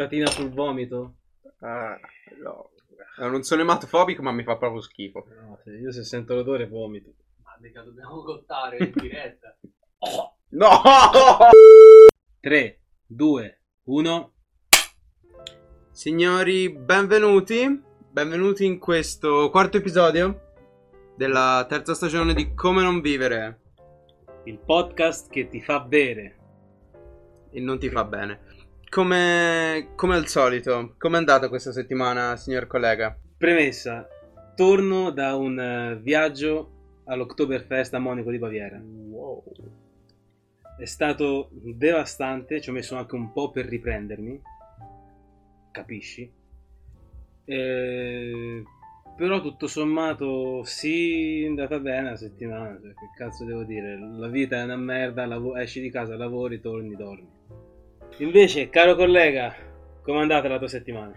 puntatina sul vomito? Ah, no. Non sono ematofobico, ma mi fa proprio schifo. No, se- io se sento l'odore vomito. Ma mica dobbiamo contare in diretta. No! 3, 2, 1. Signori, benvenuti. Benvenuti in questo quarto episodio della terza stagione di Come non vivere Il podcast che ti fa bere. e non ti fa bene. Come, come al solito, com'è andata questa settimana, signor collega? Premessa. Torno da un eh, viaggio all'Oktoberfest a Monaco di Baviera. Wow. È stato devastante, ci ho messo anche un po' per riprendermi. Capisci? Eh, però tutto sommato sì, è andata bene la settimana. cioè, che cazzo devo dire? La vita è una merda, lavo- esci di casa, lavori, torni, dormi. Invece, caro collega, com'è andata la tua settimana?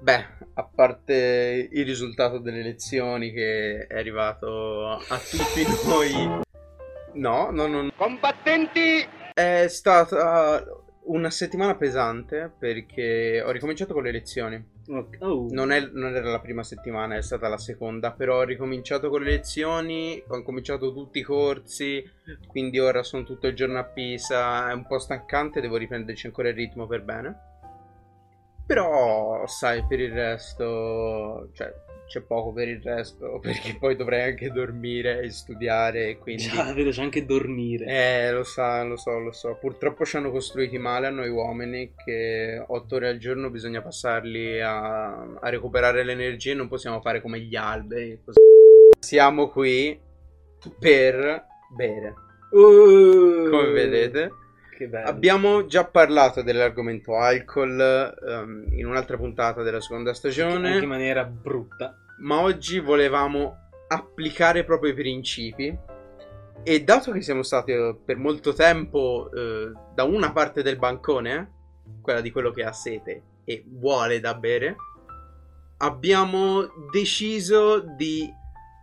Beh, a parte il risultato delle elezioni che è arrivato a tutti noi, no, no, no. Combattenti! È stata una settimana pesante perché ho ricominciato con le elezioni. Oh, Non, è- non era la prima settimana, è stata la seconda, però ho ricominciato con le lezioni, ho cominciato tutti i corsi, quindi ora sono tutto il giorno a Pisa, è un po' stancante, devo riprenderci ancora il ritmo per bene. Però, sai, per il resto, cioè, c'è poco per il resto, perché poi dovrei anche dormire e studiare, quindi... Già, vedo c'è anche dormire. Eh, lo sa, lo so, lo so. Purtroppo ci hanno costruiti male a noi uomini che otto ore al giorno bisogna passarli a, a recuperare le energie non possiamo fare come gli alberi. così. Siamo qui per bere, Uh, come vedete. Che bello. Abbiamo già parlato dell'argomento alcol ehm, in un'altra puntata della seconda stagione. In maniera brutta. ma oggi volevamo applicare proprio i principi e dato che siamo stati eh, per molto tempo eh, da una parte del bancone, quella di quello che ha sete e vuole da bere, abbiamo deciso di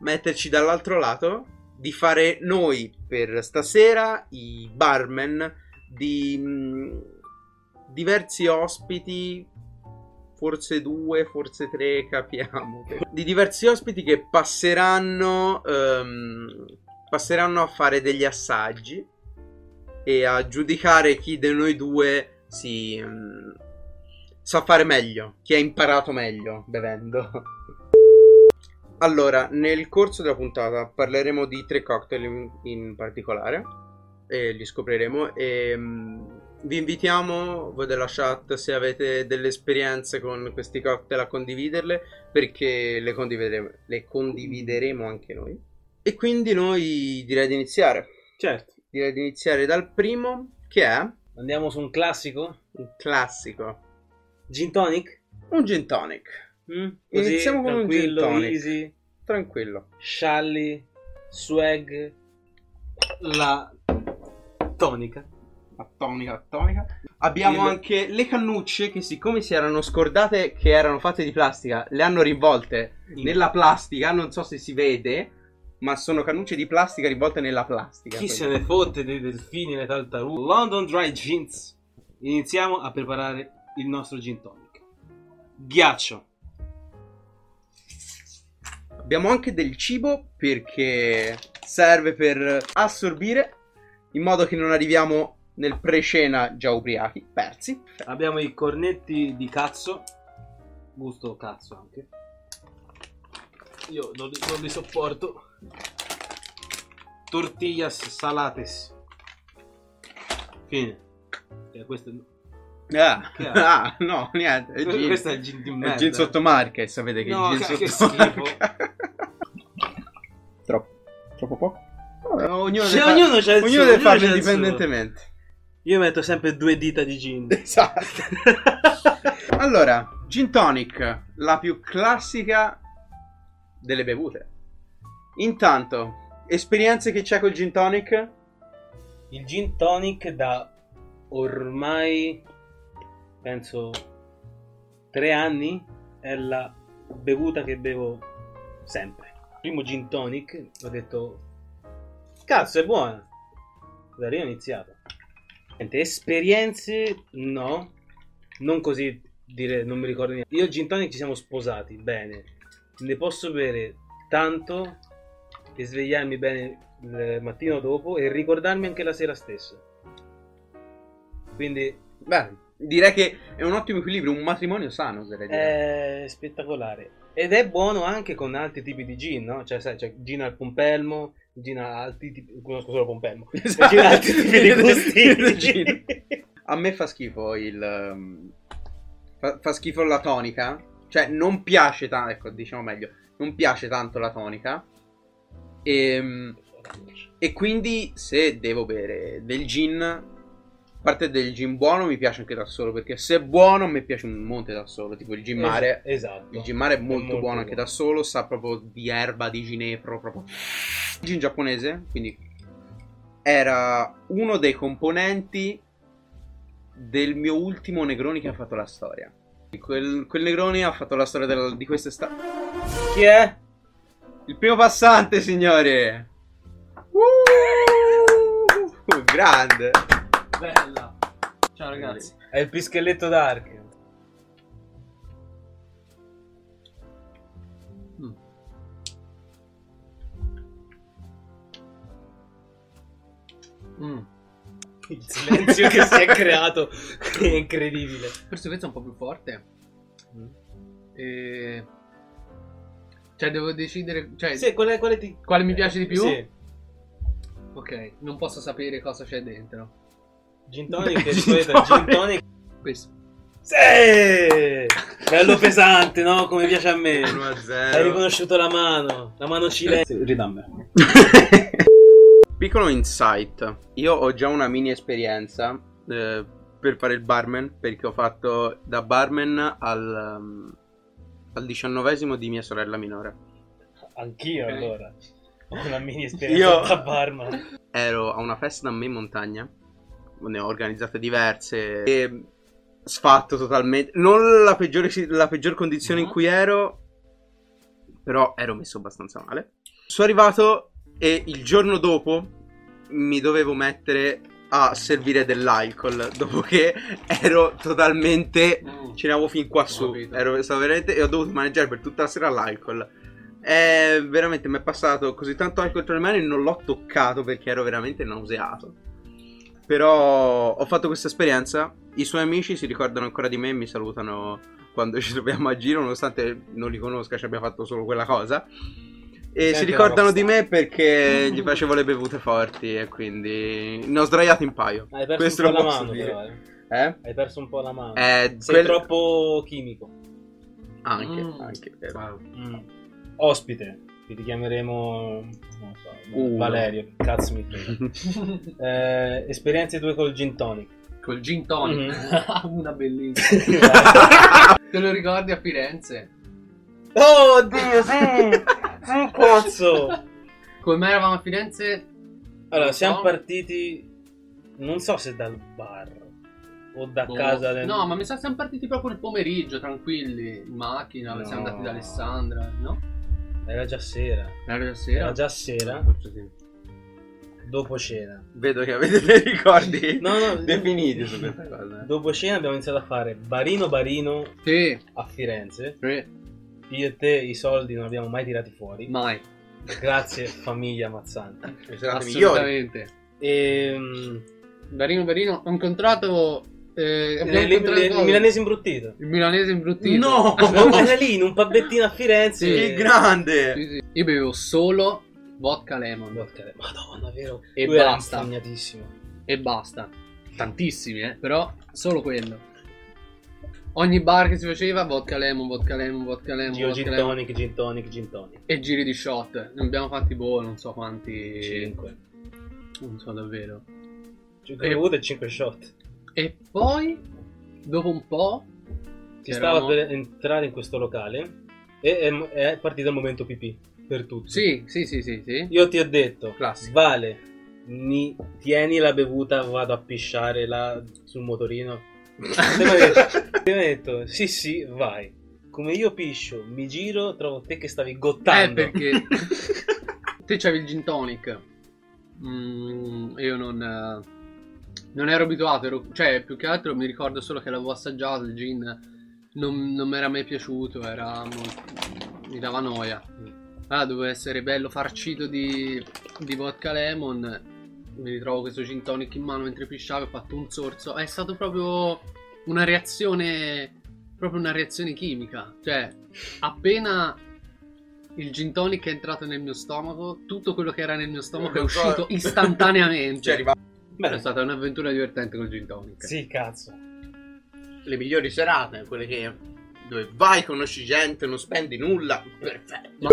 metterci dall'altro lato, di fare noi per stasera i barman di mh, diversi ospiti forse due, forse tre, capiamo. Di diversi ospiti che passeranno, ehm, passeranno a fare degli assaggi e a giudicare chi di noi due si mm, sa fare meglio, chi ha imparato meglio bevendo. Allora, nel corso della puntata parleremo di tre cocktail in, in particolare e li scopriremo e mm, vi invitiamo voi della chat se avete delle esperienze con questi cocktail a condividerle perché le condivideremo, le condivideremo anche noi e quindi noi direi di iniziare Certo. direi di iniziare dal primo che è Andiamo su un classico? un classico Gin tonic? un gin tonic Mm? Così, Iniziamo con un gin tranquillo, tonic. easy, tranquillo scialli, swag, la tonica. la tonica, la tonica. Abbiamo Il- anche le cannucce che siccome si erano scordate che erano fatte di plastica, le hanno rivolte In- nella plastica, non so se si vede, ma sono cannucce di plastica rivolte nella plastica. Chi quindi- se ne fotte dei delfini e le tartarughe? London Dry Gins. Iniziamo a preparare il nostro gin tonic. Ghiaccio. Abbiamo anche del cibo perché serve per assorbire in modo che non arriviamo nel pre-cena già ubriachi, persi. Abbiamo i cornetti di cazzo. Gusto cazzo anche. Io non li, non li sopporto. Tortillas salates. Fine. Eh, questo è- Ah, è? ah, no, niente, è gin. questo è il gin di È merda. il gin sottomarca e sapete che No, il gin che sottomarca troppo troppo poco ognuno, Cioè, deve, fa- ognuno ognuno suo, deve ognuno farlo indipendentemente. Io metto sempre due dita di gin. esatto. Allora gin tonic la più classica delle bevute. Intanto esperienze che c'è col gin tonic? Il gin tonic da ormai penso tre anni è la bevuta che bevo sempre. Primo gin tonic, ho detto cazzo è buona. Da lì ho iniziato. Niente, esperienze no, non così dire, non mi ricordo niente. Io e gin tonic ci siamo sposati, bene. Ne posso bere tanto e svegliarmi bene il mattino dopo e ricordarmi anche la sera stessa. Quindi Beh, direi che è un ottimo equilibrio, un matrimonio sano, oserei dire. è spettacolare. Ed è buono anche con altri tipi di gin, no? Cioè, sai, c'è gin al pompelmo, gin a altri tipi... Conosco solo pompelmo. Esatto. Gin a altri tipi di gusti. A me fa schifo il... um, Fa, fa schifo la tonica. Cioè, non piace tanto, ecco, diciamo meglio, non piace tanto la tonica. E, e quindi se devo bere del gin, parte del gin buono, mi piace anche da solo, perché se è buono, a me piace un monte da solo, tipo il gin mare. Esatto. Il gin mare è molto, buono anche da solo, sa proprio di erba, di ginepro, proprio. Il gin giapponese, quindi era uno dei componenti del mio ultimo Negroni che ha fatto la storia. Quel, quel Negroni ha fatto la storia del- di quest'estate. Chi è? Il primo passante, signore! Uh, grande! Bella. Ciao ragazzi. È il pischelletto d'arche. Mm. Mm. Il silenzio che si è creato è incredibile. Questo è un po' più forte. Mm. E... Cioè, devo decidere. Cioè, Sì, quale, quale ti... quale mi piace di più? Sì. Ok, non posso sapere cosa c'è dentro. Gin tonic, solito gin tonic. Questo. Sì! Bello pesante, no? Come piace a me. 1 a Hai 0. riconosciuto la mano, la mano cilena. Ridammela. Piccolo insight. Io ho già una mini esperienza eh, per fare il barman, perché ho fatto da barman al, um, al diciannovesimo di mia sorella minore. Anch'io Ok. allora. Ho una mini esperienza Io- da barman. Ero a una festa da me in montagna, ne ho organizzate diverse e sfatto totalmente. Non la peggiore, la peggior condizione in No. cui ero, però ero messo abbastanza male. Sono arrivato e il giorno dopo mi dovevo mettere a servire dell'alcol dopo che ero totalmente Mm. ce ne avevo fin qua su. Ero, stavo veramente, e ho dovuto maneggiare per tutta la sera l'alcol. E veramente mi è passato così tanto alcol tra le mani non l'ho toccato perché ero veramente nauseato. Però ho fatto questa esperienza. I suoi amici si ricordano ancora di me e mi salutano quando ci troviamo a giro, nonostante non li conosca, ci abbia fatto solo quella cosa. E si ricordano di me perché gli facevo le bevute forti e quindi ne ho sdraiato in paio. Hai perso Questo un po' la mano però, eh. Eh? Hai perso un po' la mano. Eh, Sei quel- troppo chimico. Anche, Mm. anche, vero. Wow. Mm. Ospite, ti chiameremo non so, Uno. Valerio, cazzo mi eh, esperienze tue col gin tonic. Col gin tonic. Mhm. Una bellissima. Te lo ricordi a Firenze? oh Dio, sì! Sì, cazzo! Come eravamo a Firenze? Allora, siamo so. partiti, non so se dal bar o da Boh. casa del... No, ma mi sa che siamo partiti proprio il pomeriggio, tranquilli, in macchina, No. siamo andati da Alessandra, no? Era già sera. Era già sera. Era già sera, dopo cena. Vedo che avete dei ricordi No, no, definiti su questa cosa. Dopo cena abbiamo iniziato a fare barino barino Sì, a Firenze. sì, Io e te i soldi non abbiamo mai tirati fuori. mai. Grazie famiglia Mazzanti. Assolutamente. E, Barino Barino, ho incontrato... Eh, il, il, incontrato il milanese imbruttito. il milanese imbruttito. No! Ma era lì in un pabbettino a Firenze. Sì. Che grande! Sì, sì. Io bevevo solo vodka lemon Vodka. Madonna, vero? E Lui basta. e basta. Tantissimi, eh, però solo quello. Ogni bar che si faceva, vodka lemon, vodka lemon, vodka lemon, Gio vodka gin lemon. tonic, gin tonic, gin tonic. E giri di shot. Ne abbiamo fatti boh, non so quanti. 5. Non so davvero. 5 E- bevute e 5 shot. E poi, dopo un po', Si stava per entrare in questo locale e è, è partito il momento pipì per tutti. Sì, sì, sì, sì, sì. Io ti ho detto, Classico. Vale, mi tieni la bevuta, vado a pisciare là sul motorino. Te hai detto- te hai detto, sì sì, vai. Come io piscio, mi giro, trovo te che stavi Eh, gottando. perché te c'avevi il gin tonic. Mm, io non. eh, non ero abituato, ero- cioè più che altro mi ricordo solo che l'avevo assaggiato il gin, non, non mi era mai piaciuto, era molto- mi dava noia. Ah, doveva essere bello farcito di, di vodka lemon. Mi ritrovo questo gin tonic in mano mentre pisciavo, ho fatto un sorso. È stato proprio una reazione, proprio una reazione chimica. Cioè, appena il gin tonic è entrato nel mio stomaco, tutto quello che era nel mio stomaco è uscito istantaneamente. Cioè, arriva- È Beh, stata un'avventura divertente col gin tonic. sì, cazzo. le migliori serate, quelle che dove vai, conosci gente, non spendi nulla. Perfetto.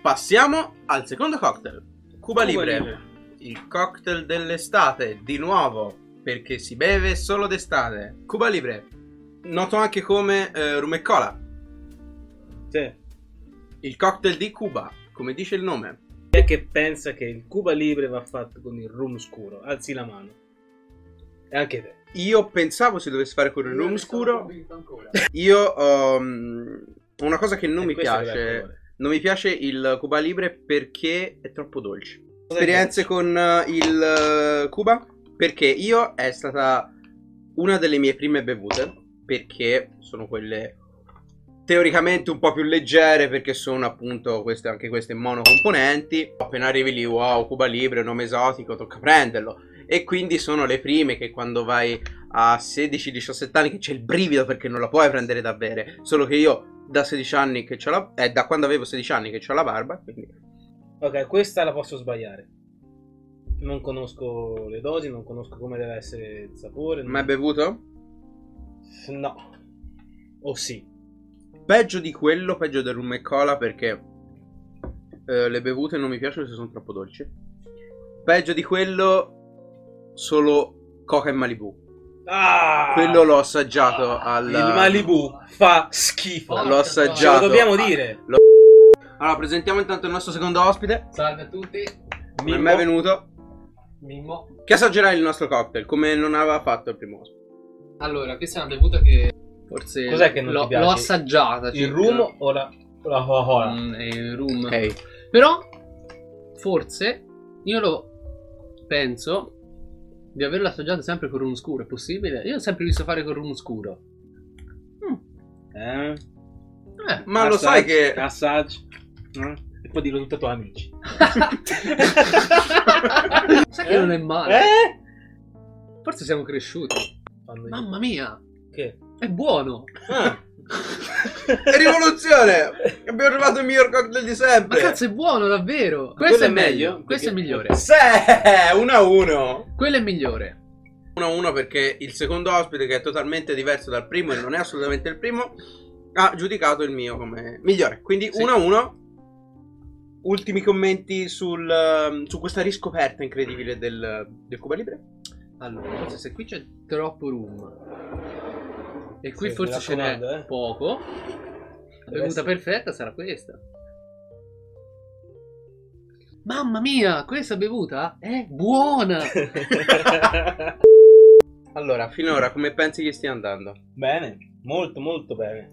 Passiamo al secondo cocktail. Cuba, Libre. Il cocktail dell'estate, di nuovo, perché si beve solo d'estate. Cuba Libre. Noto anche come eh, rum e cola. Sì. Il cocktail di Cuba, come dice il nome. Chi è che pensa che il Cuba Libre va fatto con il rum scuro? Alzi la mano. E anche te. Io pensavo si dovesse fare con il rum scuro. Io ho mm, una cosa che non E mi piace. Non mi piace il Cuba Libre perché è troppo dolce. Cosa Esperienze con eh, il eh, Cuba? Perché io è stata una delle mie prime bevute. Perché sono quelle teoricamente un po' più leggere. Perché sono appunto queste, anche queste monocomponenti. Appena arrivi lì, wow, Cuba Libre, nome esotico, tocca prenderlo. E quindi sono le prime che quando vai a 16-17 anni che c'è il brivido perché non la puoi prendere da bere. Solo che io da 16 anni che c'ho la... Eh, da quando avevo 16 anni che ho la barba, quindi... Ok, questa la posso sbagliare. Non conosco le dosi, non conosco come deve essere il sapore. Mai bevuto? No. O sì. Peggio di quello, peggio del rum e cola perché eh, le bevute non mi piacciono se sono troppo dolci. Peggio di quello, solo Coca e Malibu. Ah! Quello l'ho assaggiato al... Il Malibu fa schifo. L'ho Ce lo assaggiato. dobbiamo dire. Allora, presentiamo intanto il nostro secondo ospite. Salve a tutti, Non è mai venuto. Mimmo. Che assaggerà il nostro cocktail, come non aveva fatto il primo ospite. Allora, questa è una bevuta che forse Cos'è che non l'ho, ti piace? l'ho assaggiata. Il rum o la, o la Coca-Cola? Mm, è il rum. Ehi. Però, forse, io lo penso di averlo assaggiato sempre con rum scuro. È possibile? Io ho sempre visto fare con rum scuro. Eh? Eh, Ma lo sai che... Assaggi. Eh? E poi dillo tutto ai tuoi amici. sai che non è male. Eh? Forse siamo cresciuti. Mamma mia, Che? È buono. Ah. È rivoluzione! Abbiamo trovato il miglior cocktail di Ma sempre! cazzo, è buono davvero. Questo è è meglio, meglio. Questo è perché- migliore. Se 1 a 1 Quello è migliore. 1 a 1 perché il secondo ospite che è totalmente diverso dal primo e non è assolutamente il primo ha giudicato il mio come migliore quindi Sì. 1 a 1 ultimi commenti sul, um, su questa riscoperta incredibile del, del Cuba Libre Allora, forse se qui c'è troppo rum e qui Sì, forse ce n'è eh. poco, la bevuta essere- perfetta sarà questa. Mamma mia, questa bevuta è buona! allora finora come pensi che stia andando? bene, molto molto bene.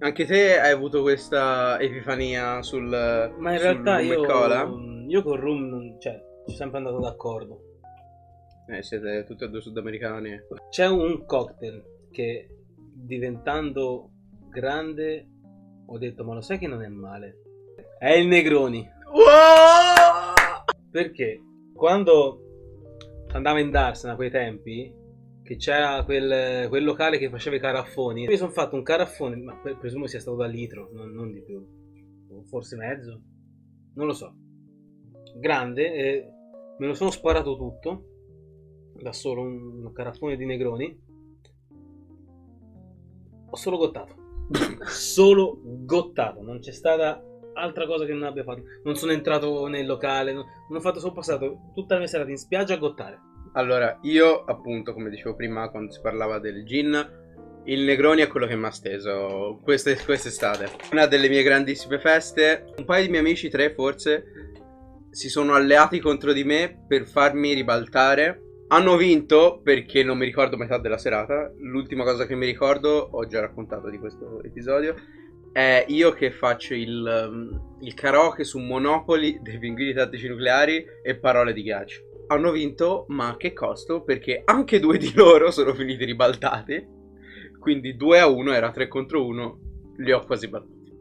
anche te hai avuto questa epifania sul Ma in sul realtà rum e io, cola? io con Rum non, cioè, ci sono sempre andato d'accordo. eh, siete tutti e due sudamericani C'è un cocktail che diventando grande ho detto ma lo sai che non è male. È il Negroni. Wow! Perché quando andavo in Darsena a quei tempi, che c'era quel, quel locale che faceva i caraffoni, mi sono fatto un caraffone, ma pre- presumo sia stato da litro, non, non di più, forse mezzo, non lo so. Grande, e me lo sono sparato tutto, da solo un, un caraffone di Negroni. Ho solo gottato. solo gottato, non c'è stata altra cosa che non abbia fatto. Non sono entrato nel locale, non, non ho fatto, sono passato tutta la mia serata in spiaggia a gottare. Allora, io appunto, come dicevo prima quando si parlava del gin, il Negroni è quello che mi ha steso queste- quest'estate. Una delle mie grandissime feste, un paio di miei amici, tre forse, si sono alleati contro di me per farmi ribaltare. Hanno vinto perché non mi ricordo metà della serata. L'ultima cosa che mi ricordo, ho già raccontato di questo episodio, è io che faccio il, il karaoke su Monopoli dei pinguini tattici nucleari e parole di ghiaccio. hanno vinto, ma a che costo? Perché anche due di loro sono finiti ribaltati. Quindi 2 a 1 era 3 contro 1. Li ho quasi battuti.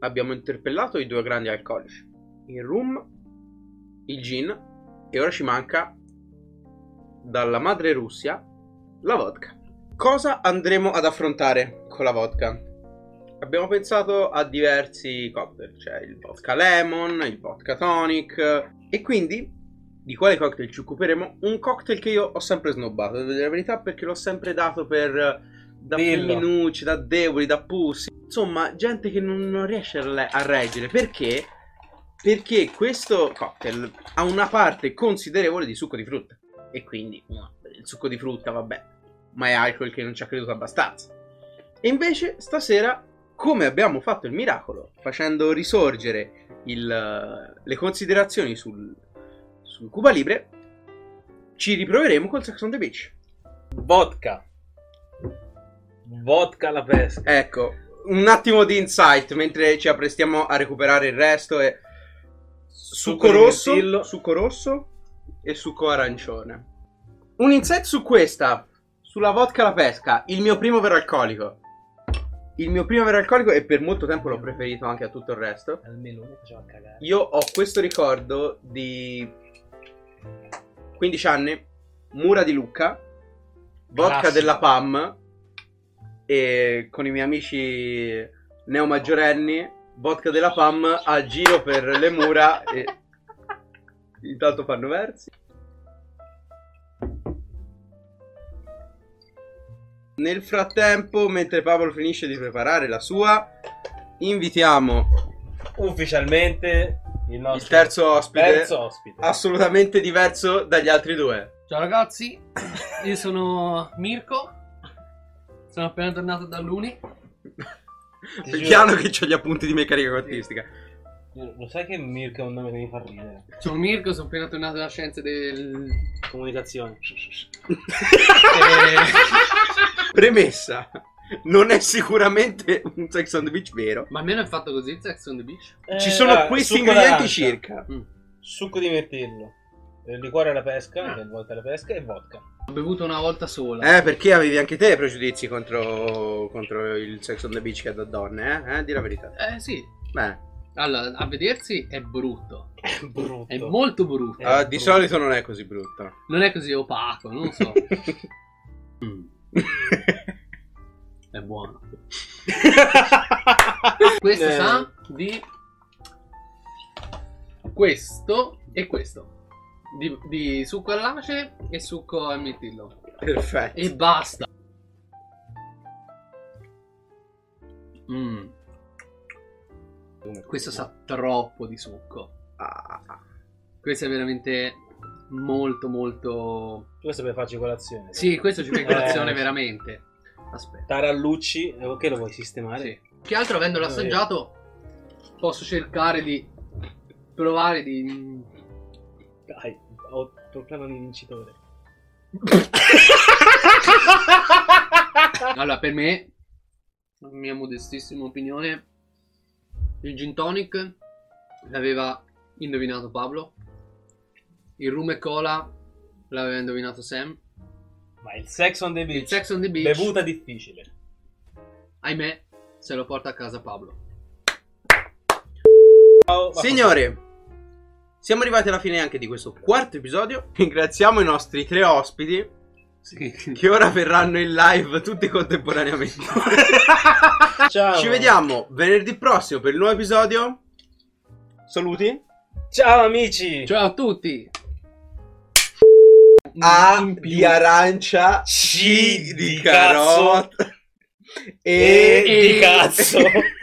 Abbiamo interpellato i due grandi alcolici: il rum, il gin. E ora ci manca dalla madre Russia la vodka. Cosa andremo ad affrontare con la vodka? Abbiamo pensato a diversi cocktail, cioè il vodka lemon, il vodka tonic e quindi di quale cocktail ci occuperemo? Un cocktail che io ho sempre snobbato, devo dire la verità, perché l'ho sempre dato per da femminucci, da deboli, da pussi. Insomma, gente che non, non riesce a, a reggere. Perché? Perché questo cocktail ha una parte considerevole di succo di frutta. E quindi, no, il succo di frutta, vabbè, ma è alcol che non ci ha creduto abbastanza. E invece, stasera, come abbiamo fatto il miracolo, facendo risorgere il- le considerazioni sul, sul Cuba Libre, ci riproveremo col Sex on the Beach. Vodka. Vodka alla pesca. Ecco, un attimo di insight mentre ci apprestiamo a recuperare il resto. E... Succo rosso, succo rosso e succo arancione. Un insight su questa, sulla vodka alla pesca, il mio primo vero alcolico. Il mio primo vero alcolico e per molto tempo l'ho preferito anche a tutto il resto. Al melone faceva cagare. Io ho questo ricordo di 15 anni, Mura di Lucca, vodka Classico. della PAM e con i miei amici neomaggiorenni, vodka della PAM a giro per le mura e intanto fanno versi. Nel frattempo, mentre Paolo finisce di preparare la sua, invitiamo Ufficialmente il nostro il terzo ospite, terzo ospite. assolutamente diverso dagli altri due. Ciao ragazzi, io sono Mirko. Sono appena tornato dall'Uni. giuro. Piano che ho gli appunti di meccanica quantistica. Lo sai che Mirko è un nome che mi fa ridere? Sono Mirko, sono appena tornato dalla scienza del. Comunicazione. Eh, Premessa. Non è sicuramente un Sex on the Beach vero. Ma almeno è fatto così il Sex on the Beach? Ci Eh, sono ah, questi succo ingredienti d'arancia, circa. Mm. Succo di mirtillo. eh, Liquore alla pesca, che è il vodka alla pesca, e vodka. Ho bevuto una volta sola. Eh, perché avevi anche te pregiudizi contro, contro il Sex on the Beach che è da donne, eh? eh? Di la verità. Eh sì. Beh, Allora, a vedersi è brutto. Brutto. È molto brutto. Eh, ah, di brutto. solito non è così brutto. Non è così opaco, non so. Mm, è buono. Questo Eh. sa di questo e questo. Di, di succo all'ace e succo al mirtillo. Perfetto. E basta. Mm, questo sa troppo di succo. Ah. Questo è veramente molto molto... Questo per farci colazione. Sì, questo ci fa in colazione Eh. veramente. Aspetta. Tarallucci, eh, che lo vuoi sistemare? Sì. Che altro avendolo Eh, assaggiato posso cercare di provare di... Dai, ho proclamato il vincitore. Allora, per me, la mia modestissima opinione, il gin tonic l'aveva indovinato Pablo, il rum e cola l'aveva indovinato Sam, Ma il sex on the beach. il sex on the beach, Bevuta difficile. ahimè, se lo porta a casa Pablo. Signori, siamo arrivati alla fine anche di questo quarto episodio. Ringraziamo i nostri tre ospiti Sì. che ora verranno in live tutti contemporaneamente. Ciao. Ci vediamo venerdì prossimo per il nuovo episodio. Saluti. Ciao amici. Ciao a tutti! A di arancia, C C di di carota E e di cazzo.